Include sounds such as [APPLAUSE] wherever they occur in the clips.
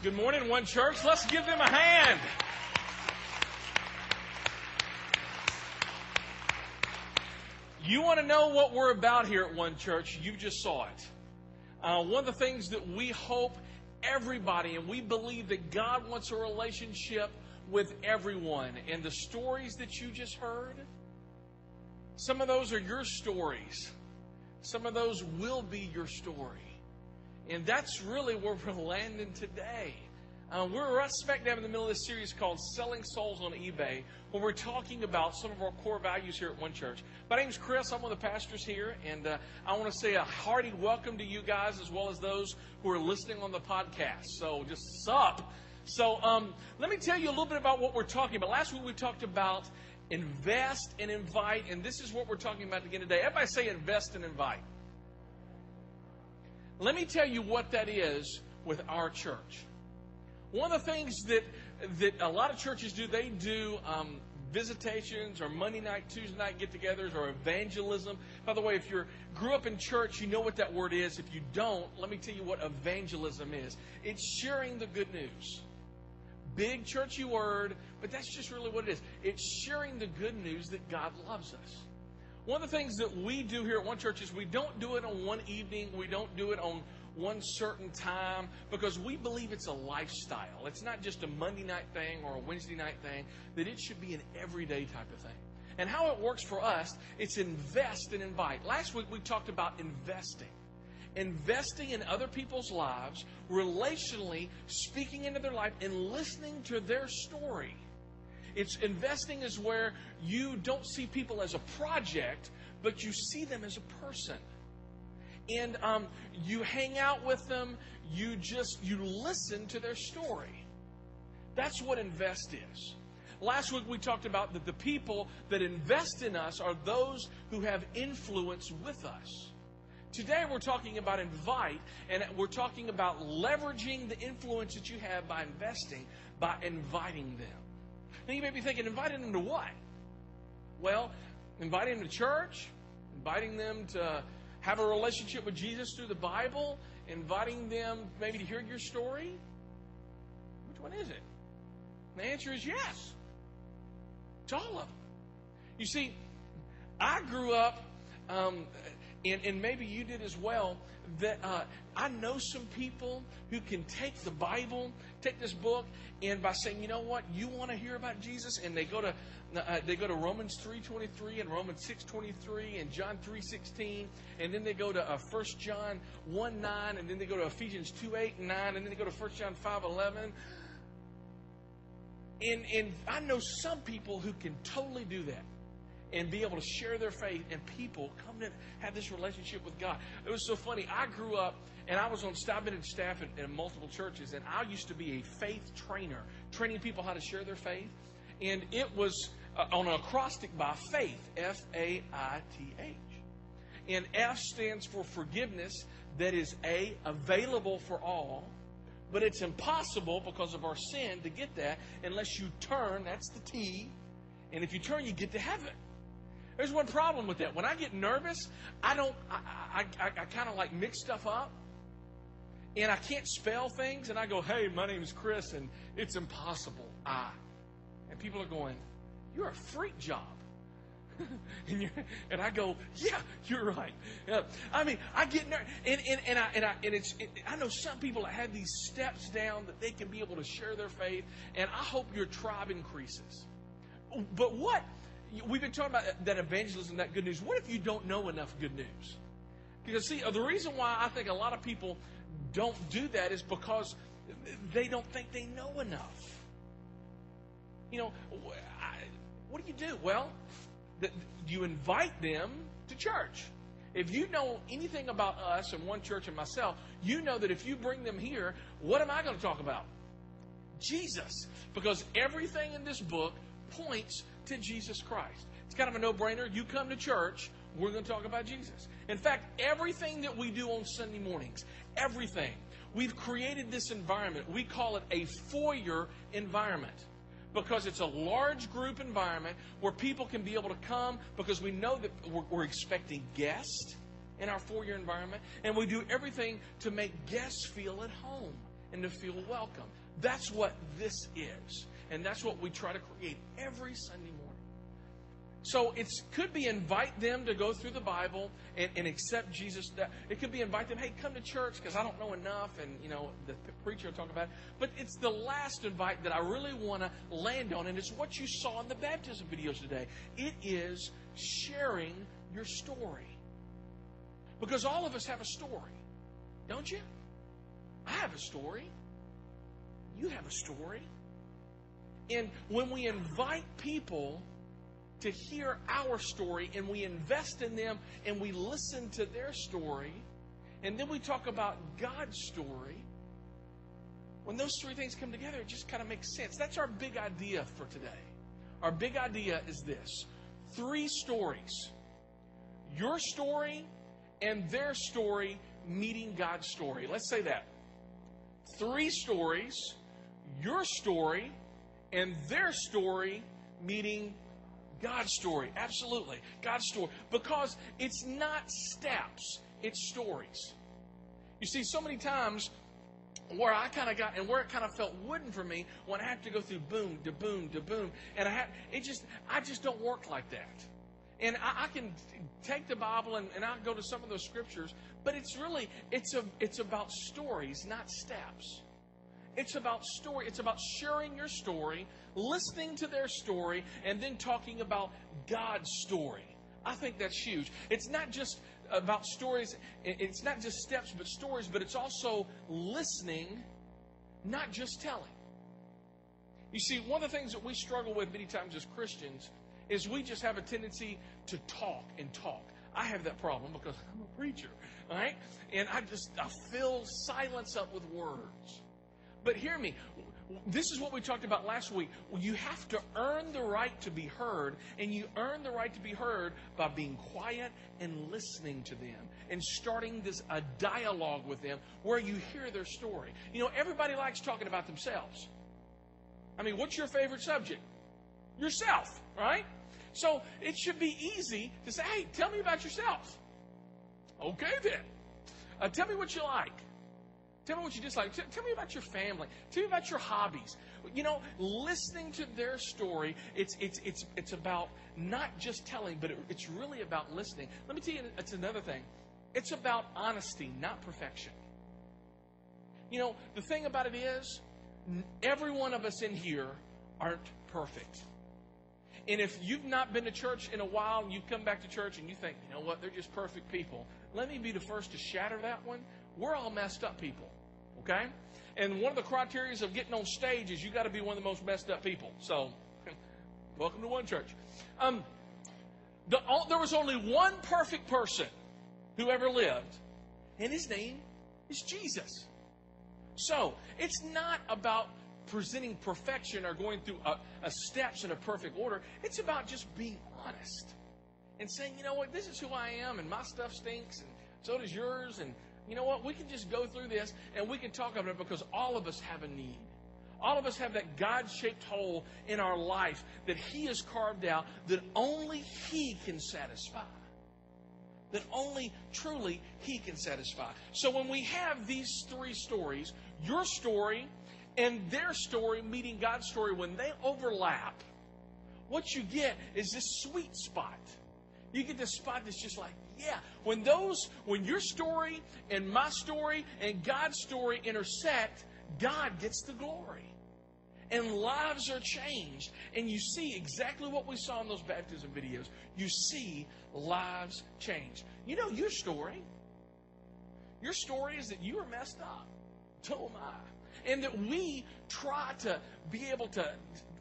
Good morning, One Church. Let's give them a hand. You want to know what we're about here at One Church? You just saw it. Uh, one of the things that we hope everybody, and we believe that God wants a relationship with everyone. And the stories that you just heard, some of those are your stories. Some of those will be your story. And that's really where we're landing today. Uh, we're right smack dab in the middle of this series called Selling Souls on eBay, where we're talking about some of our core values here at One Church. My name's Chris. I'm one of the pastors here, and uh, I want to say a hearty welcome to you guys as well as those who are listening on the podcast. So just sup. So um, let me tell you a little bit about what we're talking about. Last week we talked about invest and invite, and this is what we're talking about again today. Everybody say invest and invite. Let me tell you what that is with our church. One of the things that that a lot of churches do, they do um, visitations or Monday night, Tuesday night get-togethers or evangelism. By the way, if you grew up in church, you know what that word is. If you don't, let me tell you what evangelism is. It's sharing the good news. Big churchy word, but that's just really what it is. It's sharing the good news that God loves us. One of the things that we do here at One Church is we don't do it on one evening. We don't do it on one certain time because we believe it's a lifestyle. It's not just a Monday night thing or a Wednesday night thing, that it should be an everyday type of thing. And how it works for us, it's invest and invite. Last week we talked about investing. Investing in other people's lives, relationally, speaking into their life, and listening to their story. It's investing is where you don't see people as a project, but you see them as a person and um, you hang out with them. You just you listen to their story. That's what invest is. Last week we talked about that the people that invest in us are those who have influence with us. Today we're talking about invite, and we're talking about leveraging the influence that you have by investing, by inviting them. Now you may be thinking, inviting them to what? Well, inviting them to church, inviting them to have a relationship with Jesus through the Bible, inviting them maybe to hear your story? Which one is it? The answer is yes. It's all of them. You see, I grew up, um, and, and, maybe you did as well, that uh, I know some people who can take the Bible, take this book, and by saying, you know what, you want to hear about Jesus, and they go to uh, they go to Romans 3.23 and Romans 6.23 and John 3.16 and then they go to uh, 1 John 1 9 and then they go to Ephesians 2 8 and 9 and then they go to 1 John 5 11. And, and I know some people who can totally do that and be able to share their faith and people come to have this relationship with God. It was so funny. I grew up and I was on staff, in staff in, in multiple churches, and I used to be a faith trainer, training people how to share their faith. And it was uh, on an acrostic by faith, F A I T H. And F stands for forgiveness that is A, available for all, but it's impossible because of our sin to get that unless you turn, that's the T, and if you turn, you get to heaven. There's one problem with that. When I get nervous, I don't, I, I, I, I kind of like mix stuff up. And I can't spell things, and I go, hey, my name is Chris, and it's impossible. I. And people are going, you're a freak job. [LAUGHS] and, and, I go, yeah, you're right. Yeah. I mean, I get nervous, and, and, and, I, and, I, and it's, it, I know some people that have these steps down that they can be able to share their faith, and I hope your tribe increases. But what, we've been talking about that evangelism, that good news. What if you don't know enough good news? Because, see, the reason why I think a lot of people don't do that is because they don't think they know enough. You know, what do you do? Well, you invite them to church. If you know anything about us and one church and myself, you know that if you bring them here, what am I going to talk about? Jesus. Because everything in this book points to Jesus Christ. It's kind of a no brainer. You come to church, we're going to talk about Jesus. In fact, everything that we do on Sunday mornings, everything, we've created this environment. We call it a foyer environment because it's a large group environment where people can be able to come because we know that we're, we're expecting guests in our foyer environment, and we do everything to make guests feel at home. and to feel welcome. That's what this is. And that's what we try to create every Sunday morning. So it could be invite them to go through the Bible and, and accept Jesus. It could be invite them, hey, come to church because I don't know enough, and you know the preacher will talk about it. But it's the last invite that I really want to land on, and it's what you saw in the baptism videos today. It is sharing your story, because all of us have a story, don't you? I have a story. You have a story. And when we invite people to hear our story and we invest in them and we listen to their story, and then we talk about God's story, when those three things come together, it just kind of makes sense. That's our big idea for today. Our big idea is this three stories your story and their story meeting God's story. Let's say that. Three stories your story and their story meeting God's story. Absolutely. God's story. Because it's not steps, it's stories. You see, so many times where I kind of got and where it kind of felt wooden for me when I have to go through boom to boom to boom, and I have it just I just don't work like that. And I, I can take the Bible and, and I go to some of those scriptures, but it's really it's a it's about stories, not steps. It's about story. It's about sharing your story, listening to their story, and then talking about God's story. I think that's huge. It's not just about stories, it's not just steps, but stories, but it's also listening, not just telling. You see, one of the things that we struggle with many times as Christians is we just have a tendency to talk and talk. I have that problem because [LAUGHS] I'm a preacher, right? And I just I fill silence up with words. But hear me. This is what we talked about last week. You have to earn the right to be heard, and you earn the right to be heard by being quiet and listening to them and starting this a dialogue with them where you hear their story. You know, everybody likes talking about themselves. I mean, what's your favorite subject? Yourself, right? So it should be easy to say, hey, tell me about yourself. Okay, then. Uh, tell me what you like. Tell me what you dislike. Tell, me about your family. Tell me about your hobbies. You know, listening to their story, it's, it's, it's, it's about not just telling, but it, it's really about listening. Let me tell you, it's another thing. It's about honesty, not perfection. You know, the thing about it is, every one of us in here aren't perfect. And if you've not been to church in a while and you come back to church and you think, you know what, they're just perfect people, let me be the first to shatter that one. We're all messed up people. Okay? And one of the criteria of getting on stage is you got to be one of the most messed up people. So, [LAUGHS] welcome to one church. Um, the, there was only one perfect person who ever lived, and his name is Jesus. So, it's not about presenting perfection or going through a, a steps in a perfect order. It's about just being honest and saying, you know what, this is who I am, and my stuff stinks, and so does yours, and you know what? We can just go through this and we can talk about it because all of us have a need. All of us have that God shaped hole in our life that He has carved out that only He can satisfy. That only truly He can satisfy. So when we have these three stories, your story and their story meeting God's story, when they overlap, what you get is this sweet spot. You get this spot that's just like, yeah, when those, when your story and my story and God's story intersect, God gets the glory. And lives are changed. And you see exactly what we saw in those baptism videos. You see lives changed. You know your story. Your story is that you are messed up. So am I. And that we try to be able to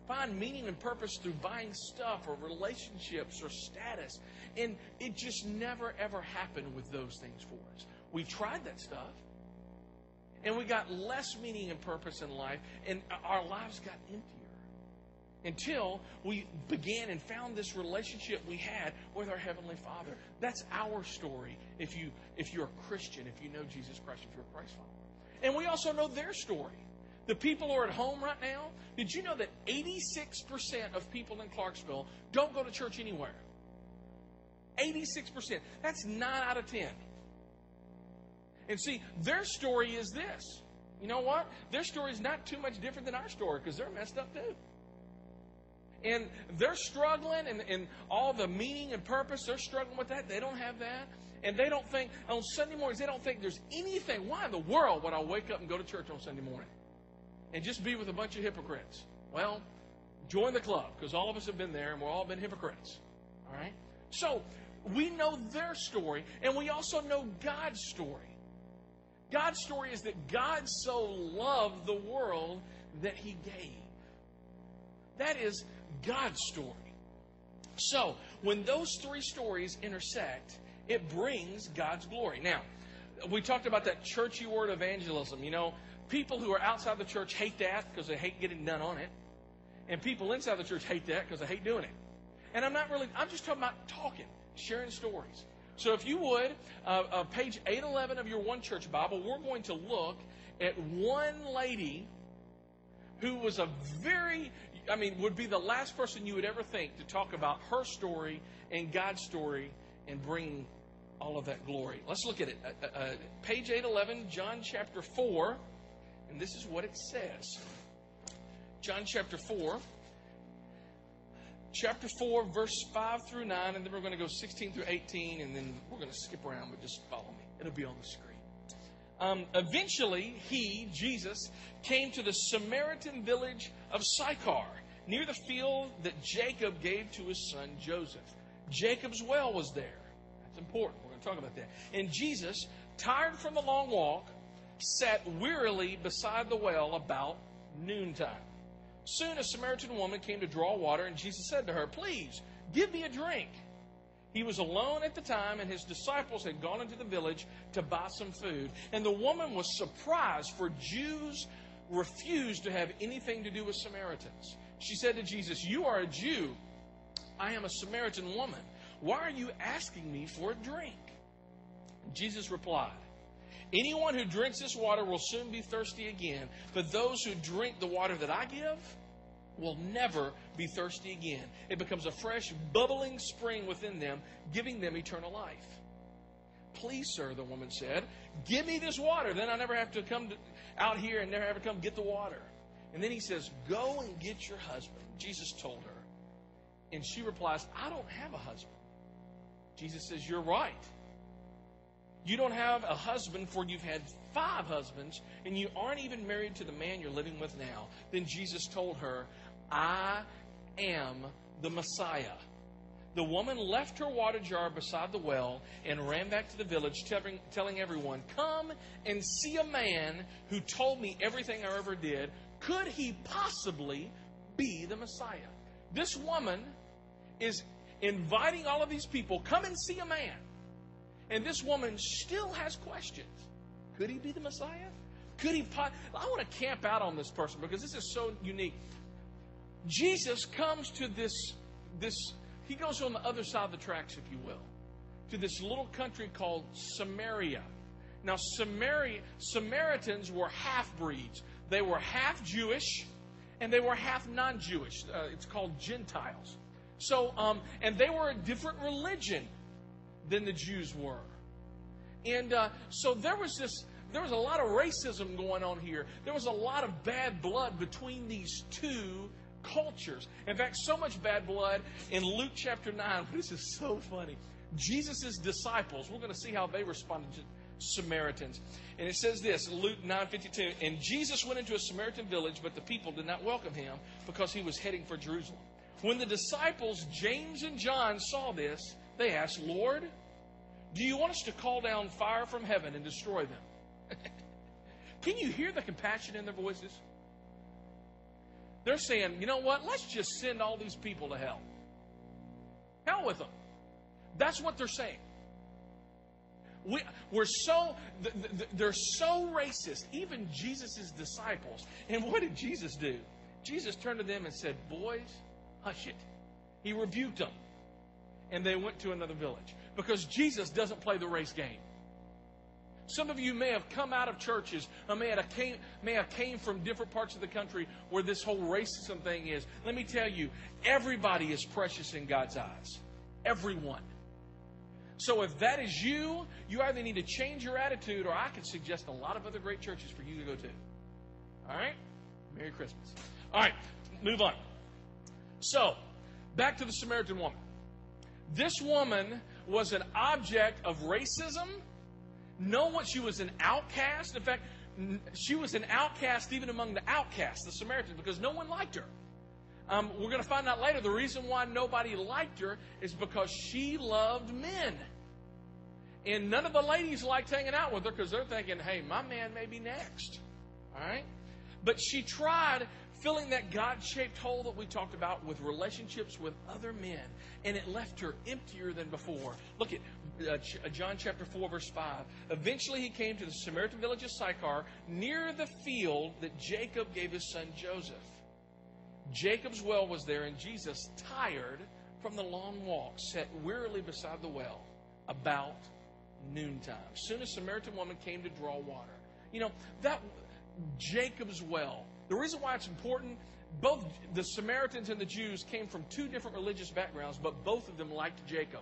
find meaning and purpose through buying stuff or relationships or status. And it just never, ever happened with those things for us. We tried that stuff. And we got less meaning and purpose in life, and our lives got emptier. Until we began and found this relationship we had with our Heavenly Father. That's our story if you if you're a Christian, if you know Jesus Christ, if you're a Christ follower. And we also know their story. The people who are at home right now, did you know that 86% of people in Clarksville don't go to church anywhere? 86%. That's 9 out of 10. And see, their story is this You know what? Their story is not too much different than our story because they're messed up too. And they're struggling and, and all the meaning and purpose, they're struggling with that. They don't have that. And they don't think, on Sunday mornings, they don't think there's anything. Why in the world would I wake up and go to church on Sunday morning? And just be with a bunch of hypocrites? Well, join the club because all of us have been there and we've all been hypocrites. All right? So, we know their story and we also know God's story. God's story is that God so loved the world that he gave. That is God's story. So, when those three stories intersect, it brings God's glory. Now, we talked about that churchy word evangelism. You know, people who are outside the church hate that because they hate getting done on it. And people inside the church hate that because they hate doing it. And I'm not really, I'm just talking about talking, sharing stories. So if you would, uh, uh, page 811 of your One Church Bible, we're going to look at one lady who was a very, I mean, would be the last person you would ever think to talk about her story and God's story and bring all of that glory. Let's look at it. Uh, uh, uh page 811, John chapter 4, and this is what it says. John chapter 4 chapter 4, verse 5 through 9, and then we're going to go 16 through 18, and then we're going to skip around, but just follow me. It'll be on the screen. Um, eventually, he, Jesus, came to the Samaritan village of Sychar, near the field that Jacob gave to his son Joseph. Jacob's well was there. That's important. We're going to talk about that. And Jesus, tired from the long walk, sat wearily beside the well about noontime. Soon a Samaritan woman came to draw water, and Jesus said to her, Please, give me a drink. He was alone at the time, and his disciples had gone into the village to buy some food. And the woman was surprised, for Jews refused to have anything to do with Samaritans. She said to Jesus, You are a Jew. I am a Samaritan woman. Why are you asking me for a drink? Jesus replied, Anyone who drinks this water will soon be thirsty again, but those who drink the water that I give will never be thirsty again. It becomes a fresh, bubbling spring within them, giving them eternal life. Please, sir, the woman said, give me this water. Then I never have to come to, out here and never have to come get the water. And then he says, Go and get your husband. Jesus told her. And she replies, I don't have a husband. Jesus says, You're right. You don't have a husband, for you've had five husbands, and you aren't even married to the man you're living with now. Then Jesus told her, I am the Messiah. The woman left her water jar beside the well and ran back to the village, telling, telling everyone, Come and see a man who told me everything I ever did. Could he possibly be the Messiah? This woman is inviting all of these people, Come and see a man. And this woman still has questions. Could he be the Messiah? Could he? I want to camp out on this person because this is so unique. Jesus comes to this this he goes on the other side of the tracks, if you will, to this little country called Samaria. Now, Samaria, Samaritans were half breeds. They were half Jewish and they were half non Jewish. Uh, it's called Gentiles. So, um, and they were a different religion than the Jews were. And uh, so there was this, there was a lot of racism going on here. There was a lot of bad blood between these two cultures. In fact, so much bad blood in Luke chapter 9. [LAUGHS] This is so funny. Jesus' disciples, we're going to see how they responded to Samaritans. And it says this, Luke 9:52, and Jesus went into a Samaritan village, but the people did not welcome him because he was heading for Jerusalem. When the disciples James and John saw this, they asked, Lord, do you want us to call down fire from heaven and destroy them? [LAUGHS] Can you hear the compassion in their voices? They're saying, you know what? Let's just send all these people to hell. Hell with them. That's what they're saying. We, we're so they're so racist. Even Jesus' disciples. And what did Jesus do? Jesus turned to them and said, "Boys, hush it." He rebuked them and they went to another village because Jesus doesn't play the race game. Some of you may have come out of churches or may have, came, may have came from different parts of the country where this whole racism thing is. Let me tell you, everybody is precious in God's eyes. Everyone. So if that is you, you either need to change your attitude or I could suggest a lot of other great churches for you to go to. All right? Merry Christmas. All right, move on. So, back to the Samaritan woman. This woman was an object of racism. No one, she was an outcast. In fact, she was an outcast even among the outcasts, the Samaritans, because no one liked her. Um, we're going to find out later the reason why nobody liked her is because she loved men. And none of the ladies liked hanging out with her because they're thinking, hey, my man may be next. All right? But she tried filling that God shaped hole that we talked about with relationships with other men, and it left her emptier than before. Look at uh, uh John chapter 4, verse 5. Eventually, he came to the Samaritan village of Sychar, near the field that Jacob gave his son Joseph. Jacob's well was there, and Jesus, tired from the long walk, sat wearily beside the well about noontime. Soon a Samaritan woman came to draw water. You know, that Jacob's well. The reason why it's important, both the Samaritans and the Jews came from two different religious backgrounds, but both of them liked Jacob.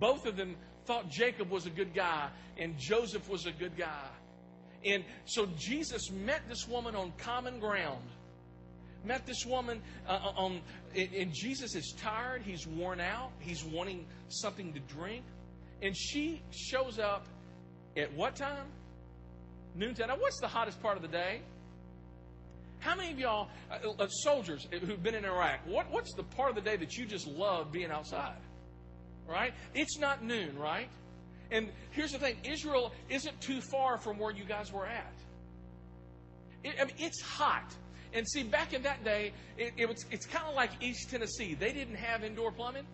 Both of them thought Jacob was a good guy and Joseph was a good guy. And so Jesus met this woman on common ground met this woman uh, uh on, and Jesus is tired. He's worn out. He's wanting something to drink. And she shows up at what time? Noontime. Now, what's the hottest part of the day? How many of y'all, uh, soldiers who've been in Iraq, what, what's the part of the day that you just love being outside? Right? It's not noon, right? And here's the thing Israel isn't too far from where you guys were at. It, I mean, it's hot. And see, back in that day, it, it was, it's kind of like East Tennessee. They didn't have indoor plumbing.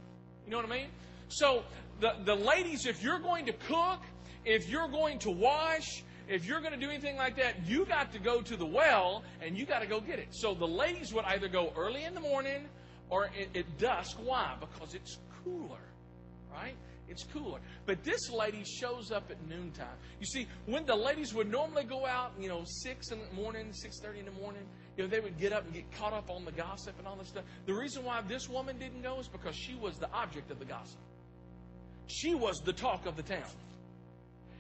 You know what I mean? So the, the ladies, if you're going to cook, if you're going to wash, if you're going to do anything like that, you got to go to the well and you got to go get it. So the ladies would either go early in the morning or at, dusk. Why? Because it's cooler, right? It's cooler. But this lady shows up at noontime. You see, when the ladies would normally go out, you know, six in the morning, six thirty in the morning, you know, they would get up and get caught up on the gossip and all this stuff. The reason why this woman didn't go is because she was the object of the gossip. She was the talk of the town.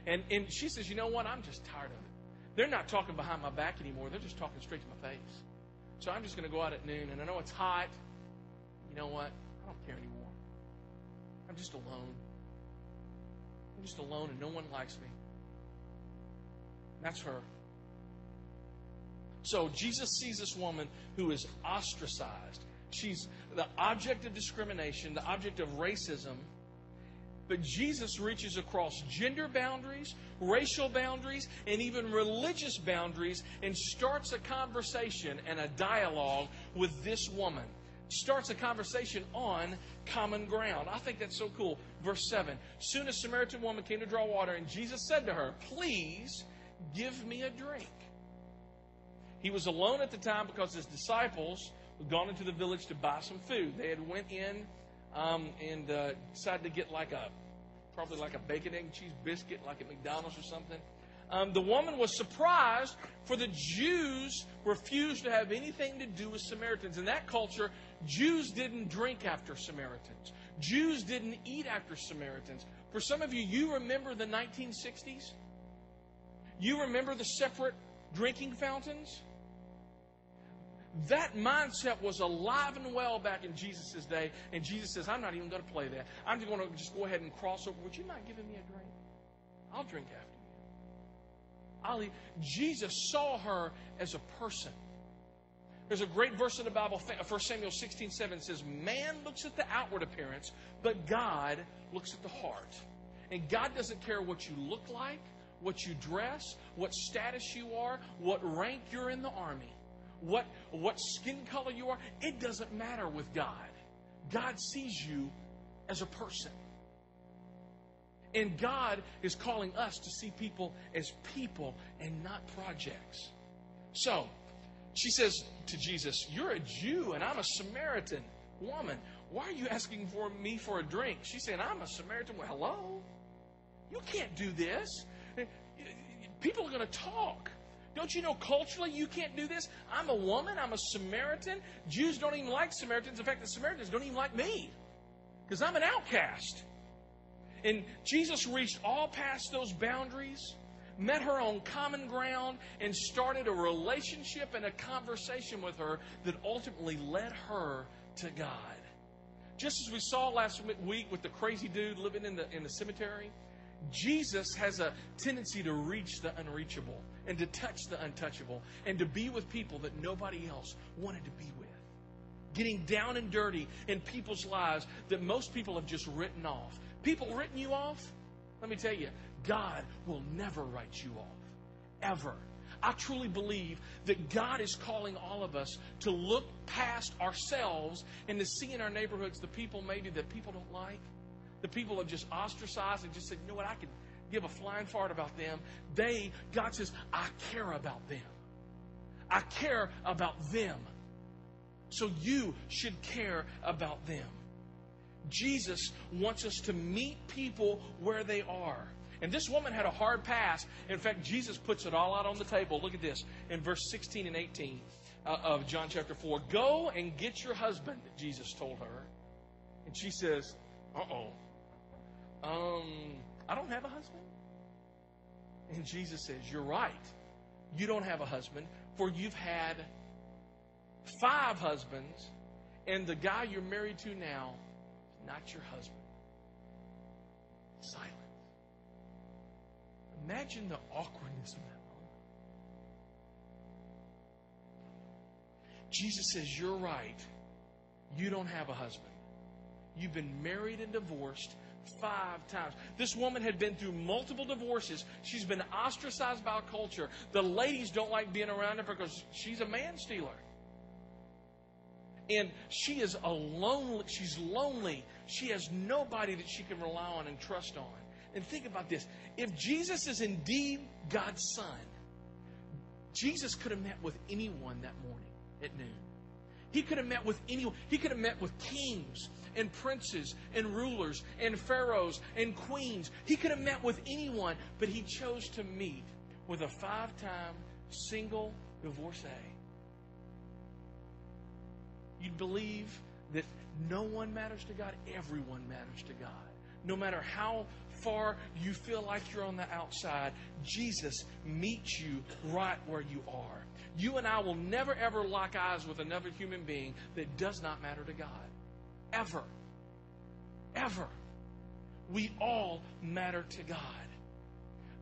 And and she says, you know what? I'm just tired of it. They're not talking behind my back anymore. They're just talking straight to my face. So I'm just going to go out at noon, and I know it's hot. You know what? I don't care anymore. I'm just alone. I'm just alone and no one likes me. That's her. So Jesus sees this woman who is ostracized. She's the object of discrimination, the object of racism. But Jesus reaches across gender boundaries, racial boundaries, and even religious boundaries and starts a conversation and a dialogue with this woman starts a conversation on common ground. I think that's so cool. Verse 7 Soon a Samaritan woman came to draw water, and Jesus said to her, Please give me a drink. He was alone at the time because his disciples had gone into the village to buy some food. They had went in um, and uh, decided to get like a probably like a bacon egg and cheese biscuit, like at McDonald's or something. Um, the woman was surprised, for the Jews refused to have anything to do with Samaritans. In that culture, Jews didn't drink after Samaritans. Jews didn't eat after Samaritans. For some of you, you remember the 1960s? You remember the separate drinking fountains? That mindset was alive and well back in Jesus' day, and Jesus says, I'm not even going to play that. I'm just going to just go ahead and cross over. Would you mind giving me a drink? I'll drink after you. I'll eat. Jesus saw her as a person. There's a great verse in the Bible, 1 Samuel 16 7 says, Man looks at the outward appearance, but God looks at the heart. And God doesn't care what you look like, what you dress, what status you are, what rank you're in the army, what, what skin color you are. It doesn't matter with God. God sees you as a person. And God is calling us to see people as people and not projects. So, she says to Jesus, You're a Jew and I'm a Samaritan woman. Why are you asking for me for a drink? She's saying, I'm a Samaritan. Well, hello? You can't do this. People are going to talk. Don't you know culturally you can't do this? I'm a woman. I'm a Samaritan. Jews don't even like Samaritans. In fact, the Samaritans don't even like me because I'm an outcast. And Jesus reached all past those boundaries met her on common ground, and started a relationship and a conversation with her that ultimately led her to God. Just as we saw last week with the crazy dude living in the, in the cemetery, Jesus has a tendency to reach the unreachable and to touch the untouchable and to be with people that nobody else wanted to be with. Getting down and dirty in people's lives that most people have just written off. People written you off? Let me tell you, God will never write you off. Ever. I truly believe that God is calling all of us to look past ourselves and to see in our neighborhoods the people maybe that people don't like, the people have just ostracized and just said, you know what, I can give a flying fart about them. They, God says, I care about them. I care about them. So you should care about them. Jesus wants us to meet people where they are. And this woman had a hard pass. In fact, Jesus puts it all out on the table. Look at this in verse 16 and 18 uh, of John chapter 4. Go and get your husband, Jesus told her. And she says, Uh oh. Um, I don't have a husband. And Jesus says, You're right. You don't have a husband, for you've had five husbands, and the guy you're married to now is not your husband. Silence. Imagine the awkwardness of that moment. Jesus says, You're right. You don't have a husband. You've been married and divorced five times. This woman had been through multiple divorces. She's been ostracized by culture. The ladies don't like being around her because she's a man stealer. And she is a lonely, she's lonely. She has nobody that she can rely on and trust on. And think about this. If Jesus is indeed God's son, Jesus could have met with anyone that morning at noon. He could have met with anyone. He could have met with kings and princes and rulers and pharaohs and queens. He could have met with anyone, but he chose to meet with a five time single divorcee. You'd believe that no one matters to God, everyone matters to God. No matter how far you feel like you're on the outside, Jesus meets you right where you are. You and I will never ever lock eyes with another human being that does not matter to God. Ever. Ever. We all matter to God.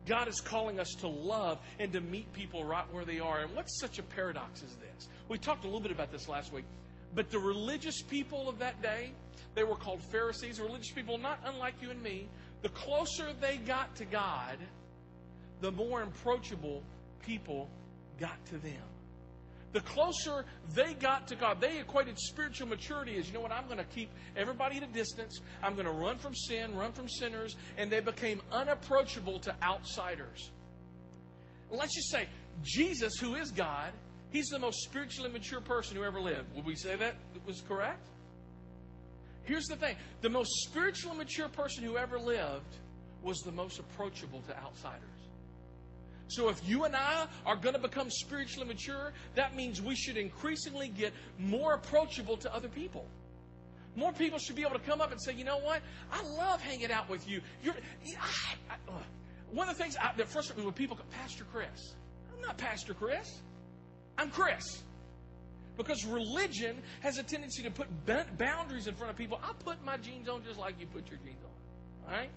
God is calling us to love and to meet people right where they are. And what's such a paradox is this? We talked a little bit about this last week. But the religious people of that day, they were called Pharisees, religious people not unlike you and me. The closer they got to God, the more approachable people got to them. The closer they got to God, they equated spiritual maturity as, you know what, I'm going to keep everybody at a distance. I'm going to run from sin, run from sinners, and they became unapproachable to outsiders. Let's just say, Jesus, who is God, he's the most spiritually mature person who ever lived. Would we say that was correct? Here's the thing the most spiritually mature person who ever lived was the most approachable to outsiders. So if you and I are going to become spiritually mature, that means we should increasingly get more approachable to other people. More people should be able to come up and say, you know what? I love hanging out with you. You're, I, I, one of the things I, that frustrates me when people go, Pastor Chris. I'm not Pastor Chris. I'm Chris. Because religion has a tendency to put boundaries in front of people. I put my jeans on just like you put your jeans on. All right?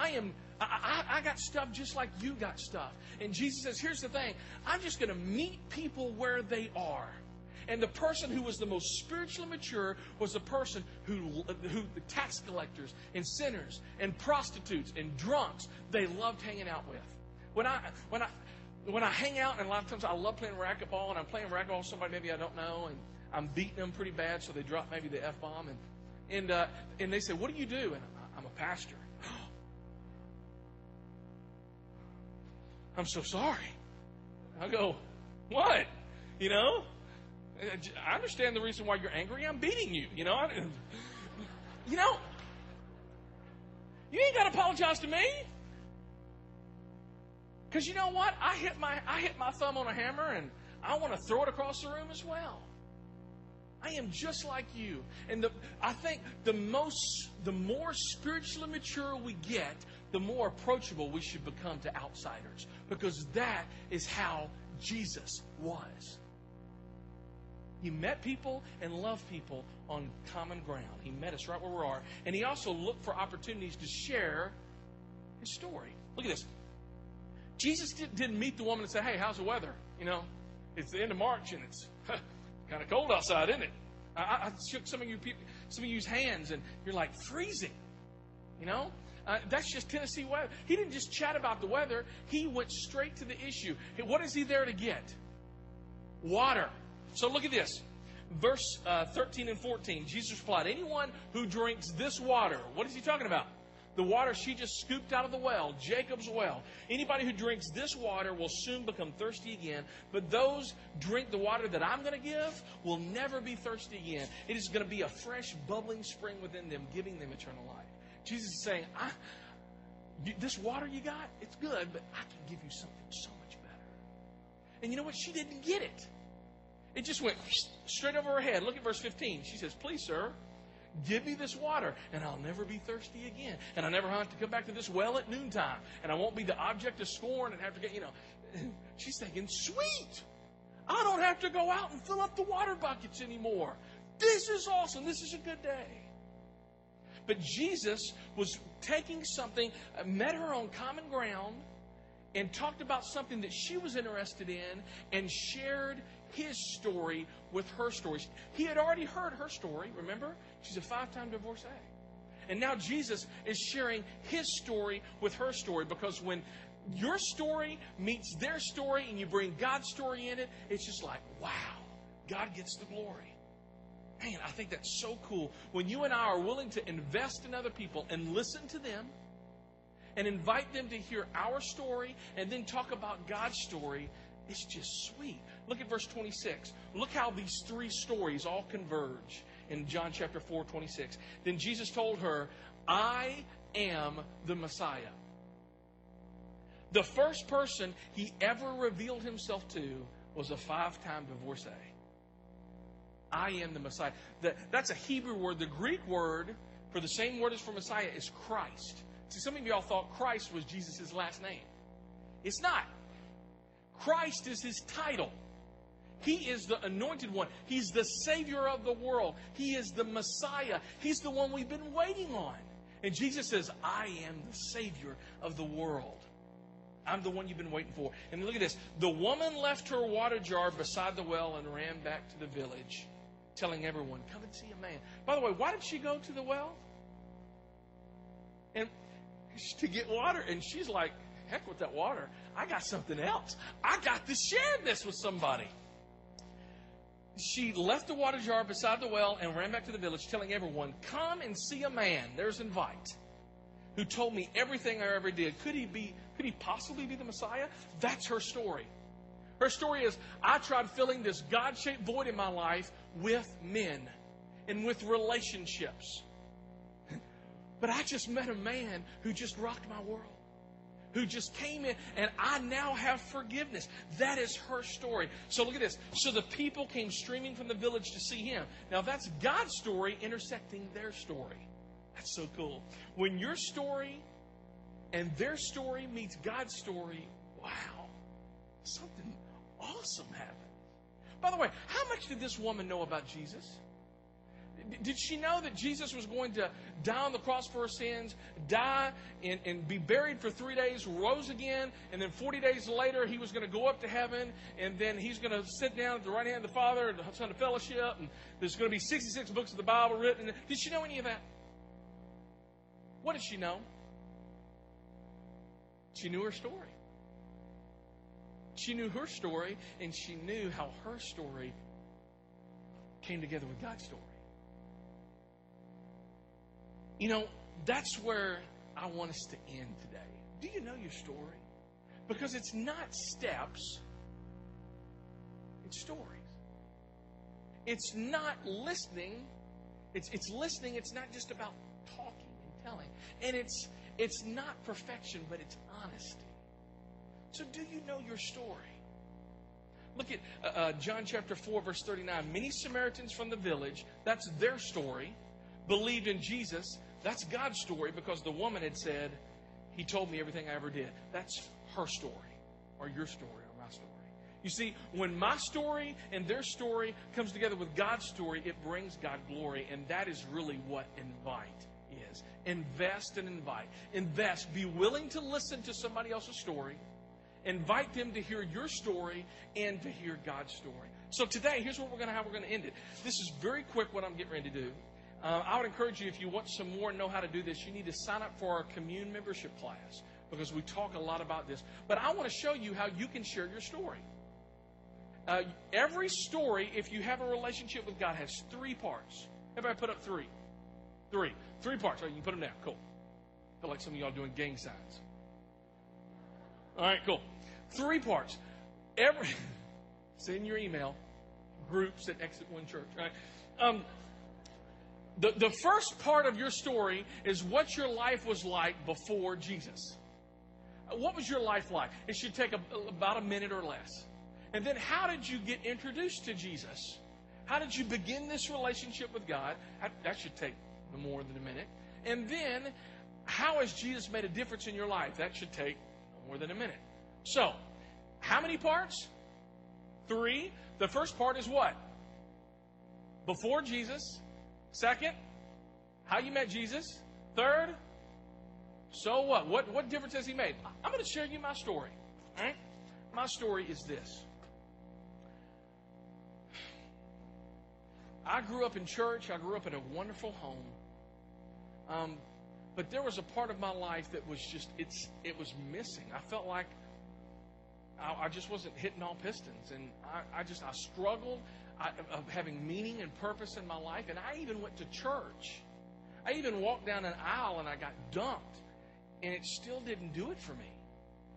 I am, I, I, got stuff just like you got stuff. And Jesus says, here's the thing I'm just going to meet people where they are. And the person who was the most spiritually mature was the person who, who the tax collectors and sinners and prostitutes and drunks they loved hanging out with. When I when I when I hang out, and a lot of times I love playing racquetball, and I'm playing racquetball with somebody maybe I don't know, and I'm beating them pretty bad, so they drop maybe the f bomb, and and uh, and they say, "What do you do?" And I'm a pastor. I'm so sorry. I go, what? You know? Uh, I understand the reason why you're angry. I'm beating you. You know? You know? You ain't got to apologize to me. Because you know what? I hit my I hit my thumb on a hammer and I want to throw it across the room as well. I am just like you. And the, I think the most the more spiritually mature we get, the more approachable we should become to outsiders because that is how Jesus was. He met people and loved people on common ground. He met us right where we are. And he also looked for opportunities to share his story. Look at this. Jesus didn't meet the woman and say, Hey, how's the weather? You know, it's the end of March and it's kind of cold outside, isn't it? I, I shook some of you people, some of you's hands, and you're like freezing. You know, uh, that's just Tennessee weather. He didn't just chat about the weather. He went straight to the issue. What is he there to get? Water. So look at this. Verse uh, 13 and 14. Jesus replied, Anyone who drinks this water, what is he talking about? The water she just scooped out of the well, Jacob's well. Anybody who drinks this water will soon become thirsty again, but those drink the water that I'm going to give will never be thirsty again. It is going to be a fresh, bubbling spring within them, giving them eternal life. Jesus is saying, I, This water you got, it's good, but I can give you something so much better. And you know what? She didn't get it. It just went straight over her head. Look at verse 15. She says, Please, sir, give me this water, and I'll never be thirsty again. And I'll never have to come back to this well at noontime. And I won't be the object of scorn and have to get, you know. [LAUGHS] She's thinking, Sweet! I don't have to go out and fill up the water buckets anymore. This is awesome. This is a good day. But Jesus was taking something, uh, met her on common ground, and talked about something that she was interested in and shared his story with her story. He had already heard her story, remember? She's a five time divorcee. And now Jesus is sharing his story with her story because when your story meets their story and you bring God's story in it, it's just like, wow, God gets the glory. Man, I think that's so cool. When you and I are willing to invest in other people and listen to them and invite them to hear our story and then talk about God's story, it's just sweet. Look at verse 26. Look how these three stories all converge in John chapter 4, 26. Then Jesus told her, I am the Messiah. The first person he ever revealed himself to was a five time divorcee. I am the Messiah. The, that's a Hebrew word. The Greek word for the same word as for Messiah is Christ. See, some of y'all thought Christ was Jesus' last name. It's not. Christ is his title. He is the anointed one. He's the Savior of the world. He is the Messiah. He's the one we've been waiting on. And Jesus says, I am the Savior of the world. I'm the one you've been waiting for. And look at this. The woman left her water jar beside the well and ran back to the village, telling everyone, Come and see a man. By the way, why did she go to the well? And [LAUGHS] to get water. And she's like, Heck with that water. I got something else. I got to share this with somebody she left the water jar beside the well and ran back to the village, telling everyone, Come and see a man, there's invite, who told me everything I ever did. Could he be could he possibly be the Messiah? That's her story. Her story is I tried filling this God shaped void in my life with men and with relationships. But I just met a man who just rocked my world who just came in, and I now have forgiveness. That is her story. So look at this. So the people came streaming from the village to see him. Now that's God's story intersecting their story. That's so cool. When your story and their story meets God's story, wow, something awesome happened. By the way, how much did this woman know about Jesus? Did she know that Jesus was going to die on the cross for her sins, die and, and be buried for three days, rose again, and then 40 days later he was going to go up to heaven, and then he's going to sit down at the right hand of the Father and the Son of Fellowship, and there's going to be 66 books of the Bible written. Did she know any of that? What did she know? She knew her story. She knew her story, and she knew how her story came together with God's story. You know, that's where I want us to end today. Do you know your story? Because it's not steps, it's stories. It's not listening. It's, it's listening. It's not just about talking and telling. And it's, it's not perfection, but it's honesty. So, do you know your story? Look at uh, uh, John chapter 4, verse 39. Many Samaritans from the village, that's their story, believed in Jesus that's God's story because the woman had said, He told me everything I ever did. That's her story, or your story, or my story. You see, when my story and their story comes together with God's story, it brings God glory, and that is really what invite is. Invest and invite. Invest. Be willing to listen to somebody else's story. Invite them to hear your story and to hear God's story. So today, here's what we're going to how we're going to end it. This is very quick what I'm getting ready to do. Uh, I would encourage you, if you want some more and know how to do this, you need to sign up for our commune membership class because we talk a lot about this. But I want to show you how you can share your story. Uh, every story, if you have a relationship with God, has three parts. Everybody put up three. Three. Three parts. All right, you can put them down. Cool. I feel like some of y'all doing gang signs. All right, cool. Three parts. Every [LAUGHS] send your email groups at Exit One Church. Right. Um, the, the first part of your story is what your life was like before Jesus. What was your life like? It should take a, about a minute or less. And then, how did you get introduced to Jesus? How did you begin this relationship with God? That should take no more than a minute. And then, how has Jesus made a difference in your life? That should take more than a minute. So, how many parts? Three. The first part is what? Before Jesus. Second, how you met Jesus. Third, so what? What what difference has he made? I'm going to share you my story. Right? My story is this. I grew up in church. I grew up in a wonderful home. Um, but there was a part of my life that was just it's it was missing. I felt like I, I just wasn't hitting all pistons, and I, I just I struggled I, of having meaning and purpose in my life. And I even went to church. I even walked down an aisle and I got dumped, and it still didn't do it for me.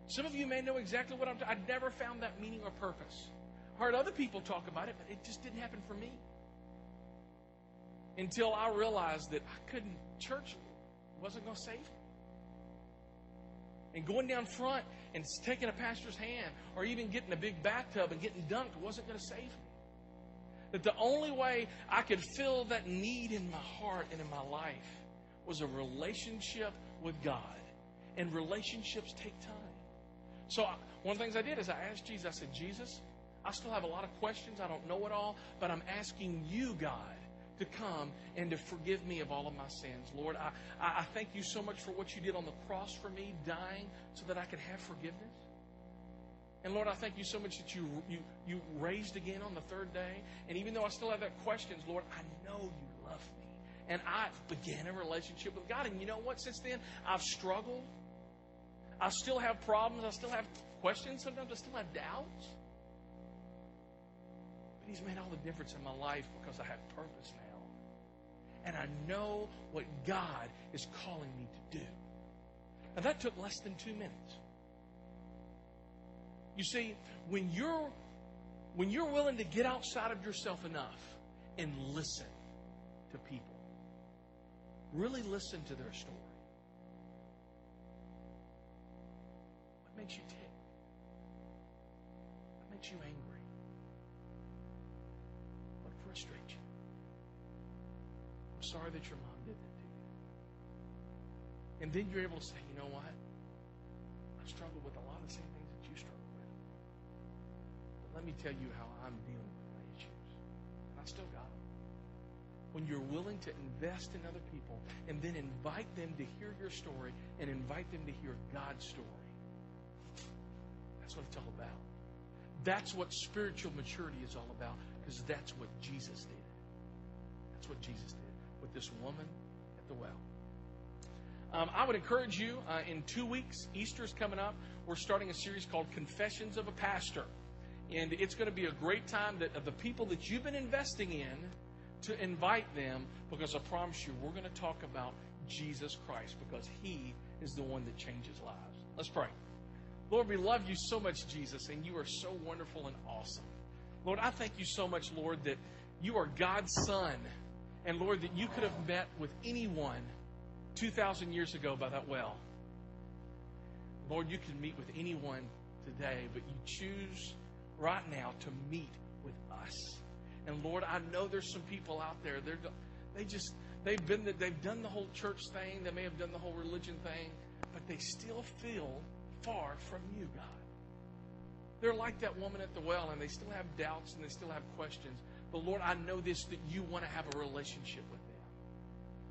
Some of you may know exactly what I'm. I never found that meaning or purpose. I heard other people talk about it, but it just didn't happen for me until I realized that I couldn't, church wasn't going to save me. And going down front and taking a pastor's hand or even getting a big bathtub and getting dunked wasn't going to save me. That the only way I could fill that need in my heart and in my life was a relationship with God. And relationships take time. So one of the things I did is I asked Jesus, I said, Jesus, I still have a lot of questions. I don't know it all, but I'm asking you, God, to come and to forgive me of all of my sins. Lord, I, I thank you so much for what you did on the cross for me, dying so that I could have forgiveness. And Lord, I thank you so much that you, you, you raised again on the third day. And even though I still have that questions, Lord, I know you love me. And I began a relationship with God. And you know what? Since then, I've struggled. I still have problems. I still have questions. Sometimes I still have doubts. But He's made all the difference in my life because I have purpose now and I know what God is calling me to do. Now, that took less than two minutes. You see, when you're when you're willing to get outside of yourself enough and listen to people, really listen to their story. What makes you tick? What makes you angry? Sorry that your mom did that to you. And then you're able to say, you know what? I struggle with a lot of the same things that you struggle with. But let me tell you how I'm dealing with my issues. And I still got them. When you're willing to invest in other people and then invite them to hear your story and invite them to hear God's story, that's what it's all about. That's what spiritual maturity is all about because that's what Jesus did. That's what Jesus did with this woman at the well. Um, I would encourage you uh, in two weeks, Easter's coming up. We're starting a series called Confessions of a Pastor. And it's going to be a great time that of the people that you've been investing in to invite them because I promise you, we're going to talk about Jesus Christ because He is the one that changes lives. Let's pray. Lord, we love you so much, Jesus, and you are so wonderful and awesome. Lord, I thank you so much, Lord, that you are God's Son and Lord, that you could have met with anyone 2,000 years ago by that well. Lord, you can meet with anyone today, but you choose right now to meet with us. And Lord, I know there's some people out there. They're they just they've been the, they've done the whole church thing. They may have done the whole religion thing, but they still feel far from you, God. They're like that woman at the well, and they still have doubts and they still have questions. But Lord, I know this that you want to have a relationship with them,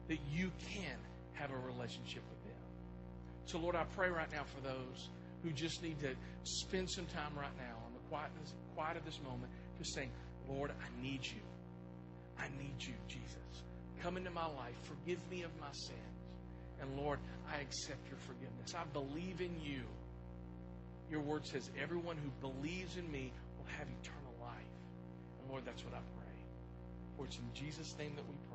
that you can have a relationship with them. So, Lord, I pray right now for those who just need to spend some time right now on the quietness, quiet of this moment, just saying, Lord, I need you. I need you, Jesus. Come into my life. Forgive me of my sins. And Lord, I accept your forgiveness. I believe in you. Your word says, everyone who believes in me will have eternal Lord, that's what I pray. For it's in Jesus' name that we pray.